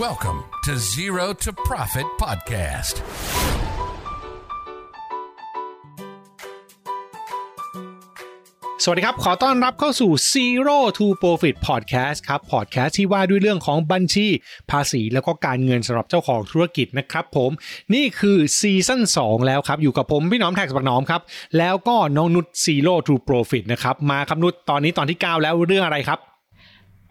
Welcome to Zero to Profit Podcast. สวัสดีครับ ขอต้อนรับเข้าสู่ Zero to Profit Podcast ครับ Podcast ที่ว่าด้วยเรื่องของบัญชี ภาษีแล้วก็การเงินสำหรับเจ้าของธุรกิจนะครับผม นี่คือซีซั่น2 แล้วครับ อยู่กับผมพี่น้อมแท็กสปักน้อมครับ แล้วก็น้องนุช Zero to Profit นะครับ มาครับนุชตอนนี้ตอนที่ 9 แล้วเรื่องอะไรครับ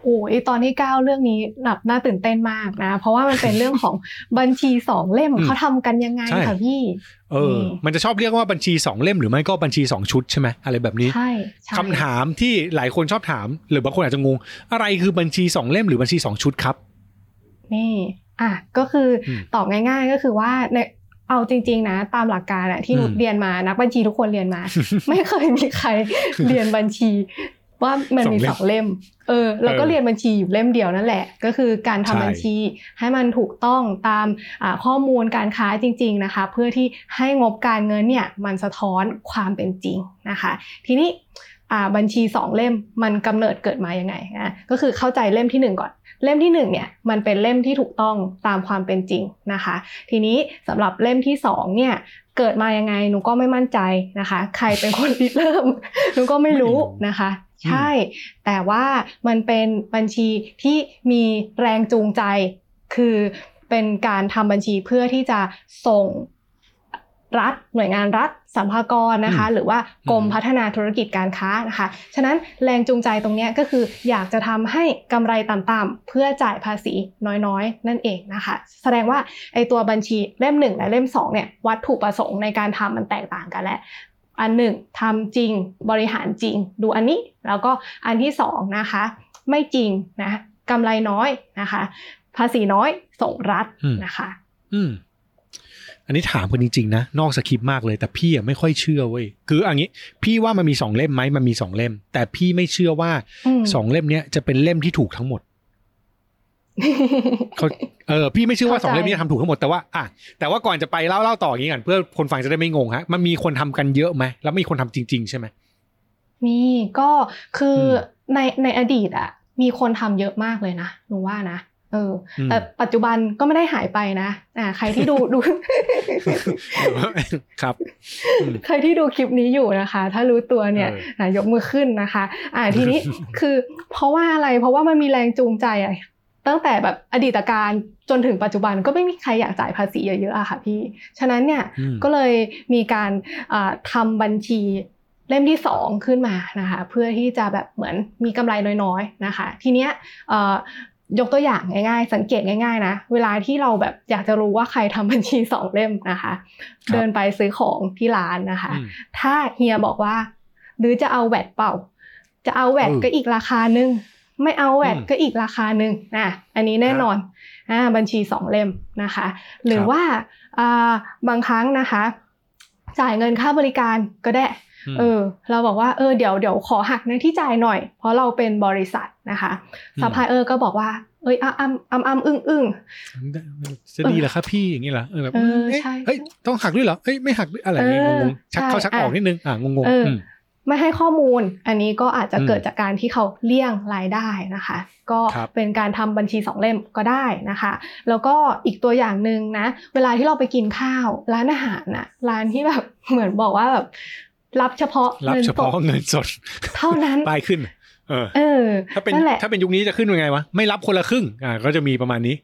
โอ้ยตอนที่เก้าเรื่องนี้แบบน่าตื่นเต้นมากนะ เพราะว่ามันเป็นเรื่องของบัญชีสองเล่มอืมเขาทำกันยังไงใช่ค่ะพี่เออ มันจะชอบเรียกว่าบัญชี2เล่มหรือไม่ก็บัญชี2ชุดใช่ไหมอะไรแบบนี้ใช่ใช่คำถามที่หลายคนชอบถาม หรือบางคนอาจจะงง อะไรคือบัญชี2เล่มหรือบัญชี2ชุดครับนี่อะก็คืออมตอบง่าย ๆ ก็คือว่าในเอาจริง ๆ นะ ตามหลักการอะที่อืมนุชเรียนมานักบัญชีทุกคนเรียนมา ไม่เคยมีใครเรียนบัญชี ว่ามันมีสสอองงเล่เล่มมเออ แล้วก็เออเรียนบัญชีอยู่เล่มเดียวนั่นแหละ ก็คือการทำใช่บัญชีให้มันถูกต้องตามอ่าข้อมูลการค้าจริง ๆนะคะ เพื่อที่ให้งบการเงินเนี่ยมันสะท้อนความเป็นจริงนะคะ ทีนี้อ่าบัญชีสองเล่มมันกำเนิดเกิดมายังไงนะก็คือเข้าใจเล่มที่หนึ่งก่อน เล่มที่หนึ่งเนี่ยมันเป็นเล่มที่ถูกต้องตามความเป็นจริงนะคะ ทีนี้สำหรับเล่มที่สองเนี่ยเกิดมายังไงหนูก็ไม่มั่นใจนะคะ ใครเป็นคนริเริ่มหนูก็ไม่รู้นะคะ ใช่ แต่ว่ามันเป็นบัญชีที่มีแรงจูงใจ คือเป็นการทำบัญชีเพื่อที่จะส่งรัฐหน่วยงานรัฐ สัมภากรนะคะอืมหรือว่ากรมอืมพัฒนาธุรกิจการค้านะคะ ฉะนั้นแรงจูงใจตรงเนี้ยก็คืออยากจะทำให้กำไรต่ำๆเพื่อจ่ายภาษีน้อยๆ นั่นเองนะคะ แสดงว่าไอตัวบัญชีเล่มหนึ่งและเล่มสองเนี่ยวัตถุประสงค์ในการทำมันแตกต่างกันแหละอันหนึ่งทำจริงบริหารจริง ดูอันนี้ แล้วก็อันที่สองนะคะ ไม่จริงนะกำไรน้อยนะคะ ภาษีน้อยส่งรัฐอืมนะคะ อืมอั นนี้ถามกันจริงๆนะนอกสคริปต์มากเลย แต่พี่อะไม่ค่อยเชื่อเว้ยคืออันนี้ พี่ว่ามันมีสองเล่มไหมมันมีสองเล่ม แต่พี่ไม่เชื่อว่าอืมสองเล่มเนี้ยจะเป็นเล่มที่ถูกทั้งหมดเขาเออพี่ไม่เชื่อว่าสเข้าองใจเล่มนี้ทำถูกทั้งหมดแต่ว่าอะแต่ว่าก่อนจะไปเล่าเล่าต่ออย่างนี้กันเพื่อคนฟังจะได้ไม่งงฮะมันมีคนทำกันเยอะไหมแล้วมีคนทำจริง ๆ ใช่ไหมมีก็คืออมในในอดีตอะมีคนทำเยอะมากเลยนะหนูว่านะ เอออมแต่ปัจจุบันก็ไม่ได้หายไปนะอ่าใครที่ดูดูครับอืมใครที่ดูคลิปนี้อยู่นะคะ ถ้ารู้ตัวเนี่ยเอออะยกมือขึ้นนะคะ อ่าทีนี้คือเพราะว่าอะไรเพราะว่ามันมีแรงจูงใจอะตั้งแต่แบบอดีตการจนถึงปัจจุบันก็ไม่มีใครอยากจ่ายภาษีเยอะๆอะค่ะพี่ ฉะนั้นเนี่ยอืมก็เลยมีการอ่าทำบัญชีเล่มที่สองขึ้นมานะคะเพื่อที่จะแบบเหมือนมีกำไรน้อยๆนะคะ ทีเนี้ยเอ่อ ยกตัวอย่างง่ายๆ สังเกตง่าย ๆ นะ เวลาที่เราแบบอยากจะรู้ว่าใครทำบัญชีสองเล่มนะคะครับเดินไปซื้อของที่ร้านนะคะอืมถ้าเฮียบอกว่า หรือจะเอา VAT เปล่า จะเอา VAT เออก็อีกราคาหนึ่งไม่เอา VAT อืมก็อีกราคาหนึ่งนะอันนี้แน่นอนอ่าบัญชีสองเล่มนะคะ หรือครับว่าอ่าบางครั้งนะคะ จ่ายเงินค่าบริการก็ได้ม เออ เราบอกว่าเออเดี๋ยวเดี๋ยวขอหักในที่จ่ายหน่อย เพราะเราเป็นบริษัทนะคะอืมซัพพลายเออร์ก็บอกว่าเอ้ยอ้ำอ้ำอ้ำอ้ำอึ้งอึ้งจะดีเหรอครับพี่อย่างนี้เหรอเออแบบเออเอ๊ะใช่เฮ้ยต้องหักด้วยเหรอเอ้ยไม่หักด้วยอะไรอย่างเงี้ยเอองงๆชักใช่เข้าชักออกอะนิดนึงอะงงๆเอออืมไม่ให้ข้อมูล อันนี้ก็อาจจะอืมเกิดจากการที่เขาเลี่ยงรายได้นะคะ ก็ครับเป็นการทำบัญชีสองเล่มก็ได้นะคะ แล้วก็อีกตัวอย่างหนึ่งนะ เวลาที่เราไปกินข้าวร้านอาหารน่ะร้านที่แบบเหมือนบอกว่าแบบ รับเฉพาะรับเงินเฉสพาะดเงินสด เท่านั้นป้ายขึ้น เออ เออ ถ้าเป็นนั่นแหละถ้าเป็นยุคนี้จะขึ้นยังไงวะไม่รับคนละครึ่ง อ่า ก็จะมีประมาณนี้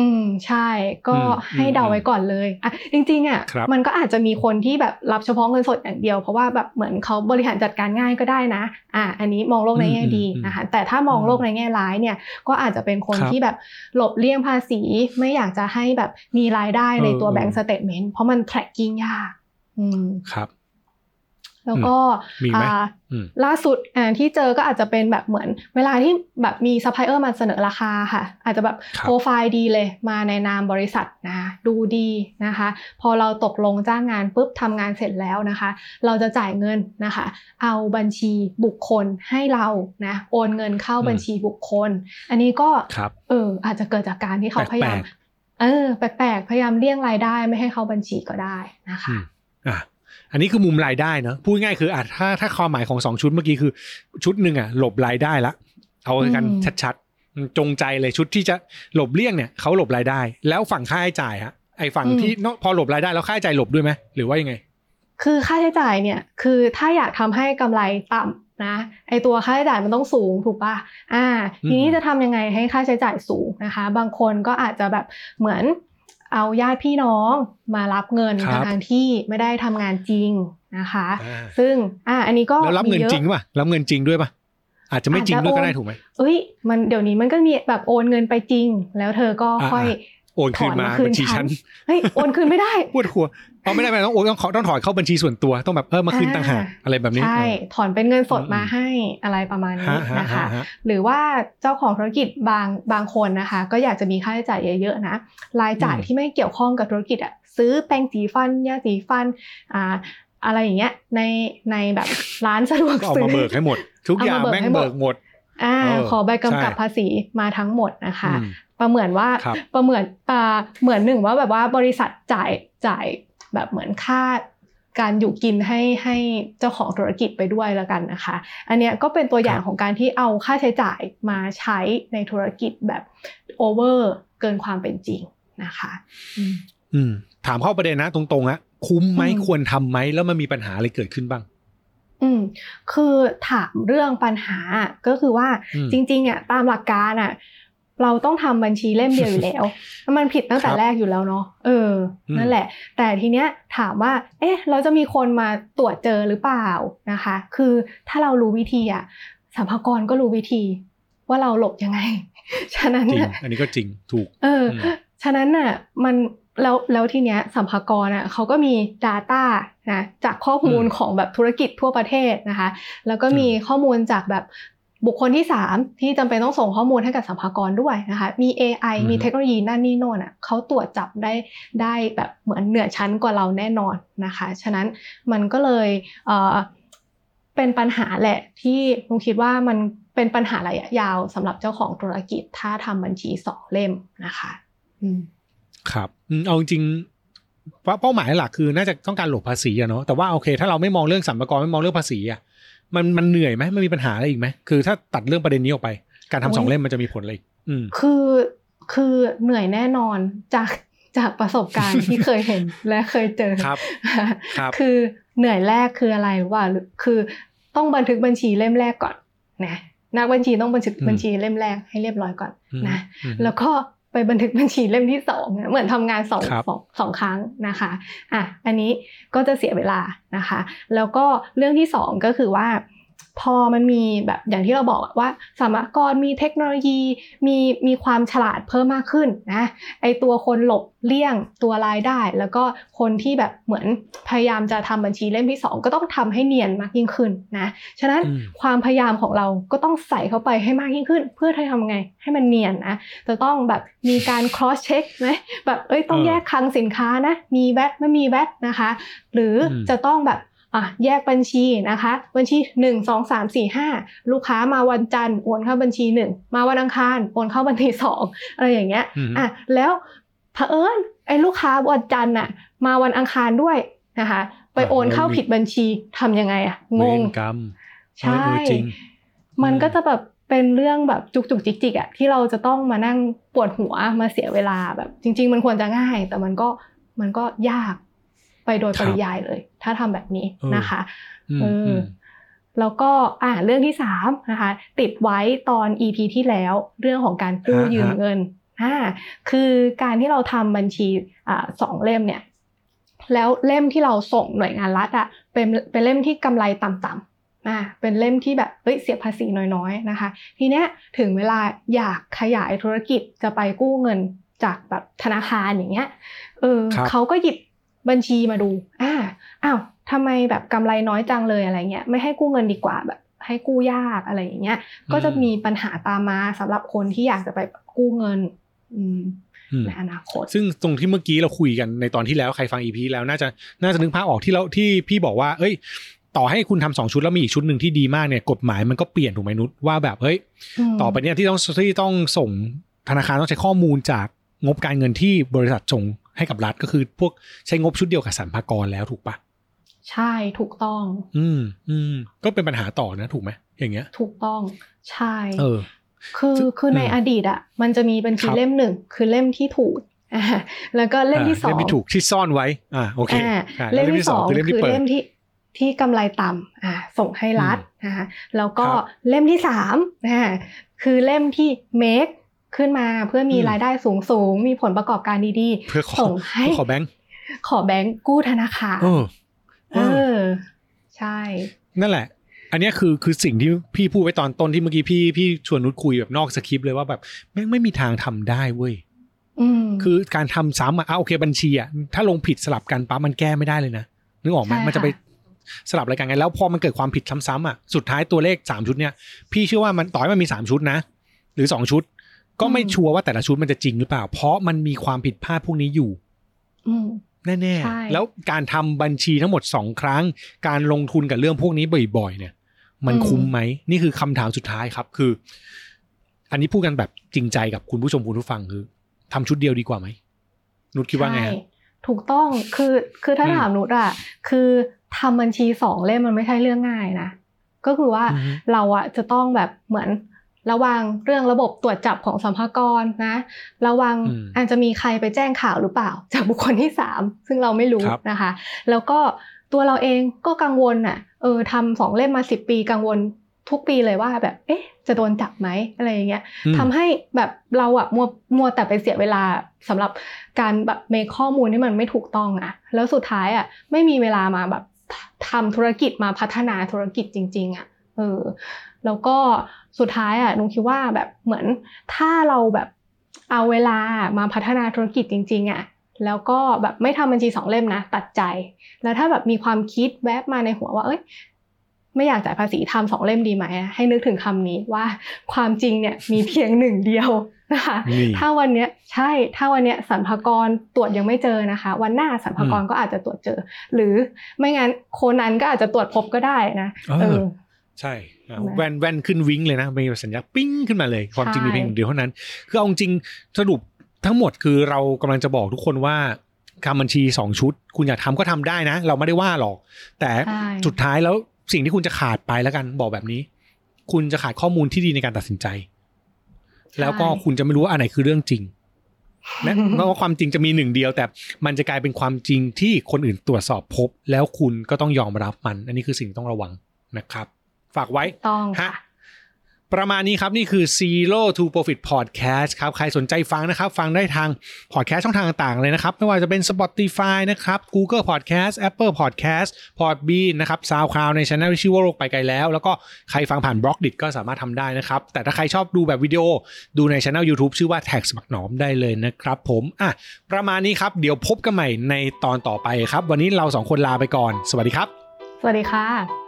อืมใช่ ก็อืมให้เดาไว้ก่อนเลยอะจริงๆอะครับมันก็อาจจะมีคนที่แบบรับเฉพาะเงินสดอย่างเดียว เพราะว่าแบบเหมือนเขาบริหารจัดการง่ายก็ได้นะ อะอันนี้มองโลกในแง่ดีอืมอืมนะคะแต่ถ้ามองโลกในแง่ร้ายเนี่ย ก็อาจจะเป็นคนครับที่แบบหลบเลี่ยงภาษีไม่อยากจะให้แบบมีรายได้ในตัวเออ bank statement เพราะมัน tracking ยากอืมครับ แล้วก็มีไหมอ่าอืมล่าสุดอ่าที่เจอก็อาจจะเป็นแบบเหมือน เวลาที่แบบมีซัพพลายเออร์มาเสนอราคาค่ะ อาจจะแบบครับโปรไฟล์ดีเลยมาในนามบริษัทนะดูดีนะคะ พอเราตกลงจ้างงานปุ๊บทำงานเสร็จแล้วนะคะ เราจะจ่ายเงินนะคะ เอาบัญชีบุคคลให้เรานะโอนเงินเข้าอืมบัญชีบุคคล อันนี้ก็ครับเอออาจจะเกิดจากการที่เขาแปลกๆพยายามเออแปลกๆพยายามเลี่ยงรายได้ไม่ให้เข้าบัญชีก็ได้นะคะอืมอะ อันนี้คือมุมรายได้เนอะพูดง่ายคืออะถ้าถ้าความหมายของสองชุดเมื่อกี้คือ ชุดหนึ่งอะหลบรายได้ละ เอากันอืมชัดๆจงใจเลยชุดที่จะหลบเลี่ยงเนี่ยเขาหลบรายได้ แล้วฝั่งค่าใช้จ่ายฮะไอ้ฝั่งอืมที่นอกพอหลบรายได้แล้วค่าใช้จ่ายหลบด้วยไหมหรือว่ายังไง คือค่าใช้จ่ายเนี่ย คือถ้าอยากทำให้กำไรต่ำนะ ไอตัวค่าใช้จ่ายมันต้องสูงถูกป่ะอ่าอืมทีนี้จะทำยังไงให้ค่าใช้จ่ายสูงนะคะ บางคนก็อาจจะแบบเหมือน เอาญาติพี่น้องมารับเงินครับทางๆที่ไม่ได้ทำงานจริงนะคะอ่าซึ่งอ่าอันนี้ก็แล้วรับเงินมียอะจริงป่ะรับเงินจริงด้วยป่ะอาจจะไม่จริงด้วยก็ได้อาจจะโอนถูกไหมเอ้ย มันเดี๋ยวนี้มันก็มีแบบโอนเงินไปจริง แล้วเธอก็อ่าค่อย โอนคืนมาถอนมาคืนบัญชีฉัฉันนเฮ้ยโอนคืนไม่ได้ปวดหัวเอาไม่ได้ไม่ได้ต้องโอนต้องขอต้องถอนเข้าบัญชีส่วนตัวต้องแบบเออมาคืนต่างหากอะไรแบบนี้ใช่ถอนเป็นเงินสดอืมมาให้อะไรประมาณนี้ฮะฮะนะคะฮะฮะหรือว่าเจ้าของธุรกิจบางบางคนนะคะ ก็อยากจะมีค่าใช้จ่ายเยอะๆนะรายจ่ายอืมที่ไม่เกี่ยวข้องกับธุรกิจอะซื้อแปรงสีฟันยาสีฟันอ่าอะไรอย่างเงี้ยในในแบบร้านสะดวกก็เอาซื้อมาเบิกให้หมด ทุกอย่างเอามาเบิกแม่งให้หมดเบิกหมดอ่าเออขอใบกำกับใช่ภาษีมาทั้งหมดนะคะอืม ประเมินว่าครับประเมินอ่าเหมือนหนึ่งว่าแบบว่าบริษัทจ่ายจ่ายแบบเหมือนค่าการอยู่กินให้ให้เจ้าของธุรกิจไปด้วยแล้วกันนะคะ อันเนี้ยก็เป็นตัวอย่างของการที่เอาค่าใช้จ่ายมาใช้ในธุรกิจแบบโอเวอร์เกินความเป็นจริงนะคะอืมอืมถามเข้าประเด็นนะตรงๆอะคุ้มไหมอืมควรทำไหมแล้วมันมีปัญหาอะไรเกิดขึ้นบ้าง อืม คือถามเรื่องปัญหาก็คือว่าอืมจริงๆอะตามหลักการอะ เราต้องทำบัญชีเล่มเดียวอยู่แล้วมันผิดตั้งแต่ครับแรกอยู่แล้วเนาะเอออมนั่นแหละ แต่ทีเนี้ยถามว่า เอ๊ะ เราจะมีคนมาตรวจเจอหรือเปล่านะคะ คือถ้าเรารู้วิธีอะสัมภากรก็รู้วิธี ว่าเราหลบยังไง ฉะนั้นจริงน่ะอันนี้ก็จริงถูก เอออมฉะนั้นน่ะมันแล้วแล้วทีเนี้ยสัมภากรอะเขาก็มี Data นะจากข้อมูลอืมของแบบธุรกิจทั่วประเทศนะคะ แล้วก็มีอืมข้อมูลจากแบบ บุคคลที่ 3 ที่จำเป็นต้องส่งข้อมูลให้กับสัมภากรด้วยนะคะมี AI มีเทคโนโลยีนั่นนี่โน่นอะเขาตรวจจับได้ได้แบบเหมือนเหนือชั้นกว่าเราแน่นอนนะคะฉะนั้นมันก็เลยเอ่อเป็นปัญหาแหละที่ลุงคิดว่ามันเป็นปัญหาระยะยาวสำหรับเจ้าของธุรกิจถ้าทำบัญชีสองเล่มนะคะอืมครับอืมเอาจริงๆว่าเป้าหมายหลักคือน่าจะต้องการหลบภาษีอะเนาะแต่ว่าโอเค ถ้าเราไม่มองเรื่องสัมภาระไม่มองเรื่องภาษีอะ มันมันเหนื่อยไหมมันมีปัญหาอะไรอีกไหมคือถ้าตัดเรื่องประเด็นนี้ออกไป การทำสองโอ้ยเล่มมันจะมีผลอะไรอีกอืมคือคือเหนื่อยแน่นอนจากจากประสบการณ์ที่เคยเห็นและเคยเจอครับครับ คือเหนื่อยแรกคืออะไรรู้ว่าคือต้องบันทึกบัญชีเล่มแรกก่อนนะนักบัญชีต้องบันทึกอืมบัญชีเล่มแรกให้เรียบร้อยก่อนอืมนะอืมแล้วก็ ไปบันทึกบัญชีเล่มที่สองเนี่ยเหมือนทำงานสองครับสองสองครั้งนะคะอะอันนี้ก็จะเสียเวลานะคะ แล้วก็เรื่องที่สองก็คือว่า พอมันมีแบบอย่างที่เราบอกอะว่าสามกรมีเทคโนโลยีมีมีความฉลาดเพิ่มมากขึ้นนะไอตัวคนหลบเลี่ยงตัวรายได้ แล้วก็คนที่แบบเหมือนพยายามจะทำบัญชีเล่มที่สองก็ต้องทำให้เนียนมากยิ่งขึ้นนะฉะนั้นอืมความพยายามของเราก็ต้องใส่เข้าไปให้มากยิ่งขึ้น เพื่อที่ทำไงให้มันเนียนนะจะต้องแบบมีการ cross check ไหมแบบเอ้ยต้องเออแยกคลังสินค้านะมีแวตไม่มีแวตนะคะ หรืออมจะต้องแบบ อะแยกบัญชีนะคะ บัญชี 1 2 3 4 5 ลูกค้ามาวันจันทร์โอนเข้าบัญชี 1 มาวันอังคารโอนเข้าบัญชี 2 อะไรอย่างเงี้ยอืมอะแล้วเผอิญไอ้ลูกค้าวันจันทร์น่ะมาวันอังคารด้วยนะคะ ไปโอนเข้าผิดบัญชีทำยังไงอะงงเวรกรรมใช่เออเออจริงมันอืมก็จะแบบเป็นเรื่องแบบจุกจุกจิกจิกอะที่เราจะต้องมานั่งปวดหัวมาเสียเวลาแบบ จริง ๆ มันควรจะง่าย แต่มันก็มันก็ยาก ไปโดยปริยายเลย ถ้าทำแบบนี้นะคะอืมเอออมแล้วก็อ่าเรื่องที่สามนะคะ ติดไว้ตอน EP ที่แล้วเรื่องของการกู้ฮะยืมฮะเงินอ่าคือการที่เราทำบัญชีอ่าสองเล่มเนี่ย แล้วเล่มที่เราส่งหน่วยงานรัฐอะเป็นเป็นเล่มที่กำไรต่ำๆอ่าเป็นเล่มที่แบบเอ้ยเสียภาษีน้อยๆนะคะ ทีเนี้ยถึงเวลาอยากขยายธุรกิจจะไปกู้เงินจากแบบธนาคารอย่างเงี้ยเออครับเขาก็หยิบ บัญชีมาดูอ่าอ้าวทำไมแบบกำไรน้อยจังเลยอะไรเงี้ยไม่ให้กู้เงินดีกว่าแบบให้กู้ยากอะไรอย่างเงี้ย ก็จะมีปัญหาตามมาสำหรับคนที่อยากจะไปกู้เงินอืมอืมในอนาคต ซึ่งตรงที่เมื่อกี้เราคุยกันในตอนที่แล้วใครฟังอีพีแล้วน่าจะน่าจะนึกภาพออกที่เราที่พี่บอกว่า เอ้ย ต่อให้คุณทำสองชุดแล้วมีอีกชุดหนึ่งที่ดีมากเนี่ยกฎหมายมันก็เปลี่ยนถูกไหมนุชว่าแบบเฮ้ยมต่อไปเนี่ยที่ต้องที่ต้องส่งธนาคารต้องใช้ข้อมูลจากงบการเงินที่บริษัทส่ง ให้กับรัฐก็คือพวกใช้งบชุดเดียวกับสรรพากรแล้วถูกปะใช่ถูกต้อง อืมอืมก็เป็นปัญหาต่อนะถูกไหมอย่างเงี้ย ถูกต้องใช่ เออ คือคือในเอออดีตอะ มันจะมีบัญชีครับเล่มหนึ่งคือเล่มที่ถูกอ่าแล้วก็เล่มที่สองเล่มที่ถูกที่ซ่อนไว้ อ่าโอเคอ่าใช่เล่มแล้วที่สองคือเล่มคืที่อเปิดเล่มที่ที่กำไรต่ำอ่าส่งให้รัฐนะคะแล้วก็ครับเล่มที่สามอ่าคือเล่มที่ make ขึ้นมาเพื่อมีอืมรายได้สูงสูงๆมีผลประกอบการดีเพื่อขอส่งให้เพื่อขอแบงค์ๆขอแบงก์กู้ธนาคารเออเออใช่ นั่นแหละ อันเนี้ยคือคือสิ่งที่พี่พูดไว้ตอนต้นที่เมื่อกี้พี่พี่ชวนนุชคุยแบบนอกสคริปต์เลยว่าแบบแม่งไม่มีทางทำได้เว้ยอืมคือการทำซ้ำอะอะโอเคบัญชีอะถ้าลงผิดสลับกันปั๊บมันแก้ไม่ได้เลยนะนึกออกไหมใช่มันจะไปค่ะสลับอะไรกันไงแล้วพอมันเกิดความผิดซ้ำๆอะสุดท้ายตัวเลขสามชุดเนี่ยพี่เชื่อว่ามันต่อให้มันมีสามชุดนะ หรือสองชุด ก็ไม่ชัวร์ว่าแต่ละชุดมันจะจริงหรือเปล่า เพราะมันมีความผิดพลาดพวกนี้อยู่อืมแน่ใช่ๆแล้วการทำบัญชีทั้งหมดสองครั้ง การลงทุนกับเรื่องพวกนี้บ่อย ๆ เนี่ย มันคุ้มไหมนี่คือคำถามสุดท้ายครับคือ อันนี้พูดกันแบบจริงใจกับคุณผู้ชมคุณผู้ฟังคือทำชุดเดียวดีกว่าไหมนุชคิดว่าไงฮะใช่ถูกต้องคือคือถ้าอืมถามนุชอะคือทำบัญชีสองเล่มมันไม่ใช่เรื่องง่ายนะก็คือว่าอือฮึเราอะจะต้องแบบเหมือน ระวังเรื่องระบบตรวจจับของสัมภากระนะ ระวังอืมอาจจะมีใครไปแจ้งข่าวหรือเปล่า จากบุคคลที่สามซึ่งเราไม่รู้ครับนะคะ แล้วก็ตัวเราเองก็กังวลอะเออทำสองเล่มมาสิบปีกังวลทุกปีเลยว่าแบบ เอ๊ะ จะโดนจับไหมอะไรอย่างเงี้ยอืมทำให้แบบเราอะมัวมัวแต่ไปเสียเวลาสำหรับการแบบเมคข้อมูลที่มันไม่ถูกต้องอะแล้วสุดท้ายอะไม่มีเวลามาแบบทำธุรกิจมาพัฒนาธุรกิจจริง ๆอะ เออแล้วก็สุดท้ายอะนุงคิดว่าแบบเหมือนถ้าเราแบบเอาเวลามาพัฒนาธุรกิจจริงๆอะแล้วก็แบบไม่ทำบัญชีสองเล่มนะ ตัดใจ แล้วถ้าแบบมีความคิดแวบมาในหัวว่า เอ้ยไม่อยากจ่ายภาษีทำสองเล่มดีไหมอะให้นึกถึงคำนี้ว่าความจริงเนี่ยมีเพียงหนึ่งเดียวนะคะนี่ถ้าวันเนี้ยใช่ถ้าวันเนี้ยสรรพากรตรวจยังไม่เจอนะคะ วันหน้าสรรพากรก็อาจจะตรวจเจอ หรือไม่งั้นโคนันก็อาจจะตรวจพบก็ได้นะเออเออ ใช่อะใช่ไหมแว่นแว่นขึ้นวิ้งเลยนะมีสัญญาณปิ้งขึ้นมาเลย ความจริงมีเพียงหนึ่งเดียวเท่านั้น คือเอาจริงสรุปทั้งหมดคือเรากำลังจะบอกทุกคนว่าทำบัญชีสองชุด คุณอยากทำก็ทำได้นะ เราไม่ได้ว่าหรอก แต่ใช่สุดท้ายแล้วสิ่งที่คุณจะขาดไปแล้วกันบอกแบบนี้ คุณจะขาดข้อมูลที่ดีในการตัดสินใจ แล้วก็คุณจะไม่รู้ว่าอันไหนคือเรื่องจริงแม้แม้ว่าความจริงจะมีหนึ่งเดียว แต่มันจะกลายเป็นความจริงที่คนอื่นตรวจสอบพบ แล้วคุณก็ต้องยอมรับมัน อันนี้คือสิ่งที่ต้องระวังนะครับ ฝากไว้ต้องฮะค่ะประมาณนี้ครับ นี่คือ Zero to Profit Podcast ครับ ใครสนใจฟังนะครับ ฟังได้ทาง podcast ช่องทางต่าง ๆ เลยนะครับ ไม่ว่าจะเป็น Spotify นะครับ Google Podcast Apple Podcast Podbean นะครับ SoundCloud ใน channel ที่ชื่อว่าโลกไปไกลแล้ว แล้วก็ใครฟังผ่าน b ล็อกดิก็สามารถทำได้นะครับ แต่ถ้าใครชอบดูแบบวิดีโอดูใน channel YouTube ชื่อว่า Tax บักหนอมได้เลยนะครับผมอะประมาณนี้ครับเดี๋ยวพบกันใหม่ในตอนต่อไปครับ วันนี้เราสองคนลาไปก่อน สวัสดีครับ สวัสดีค่ะ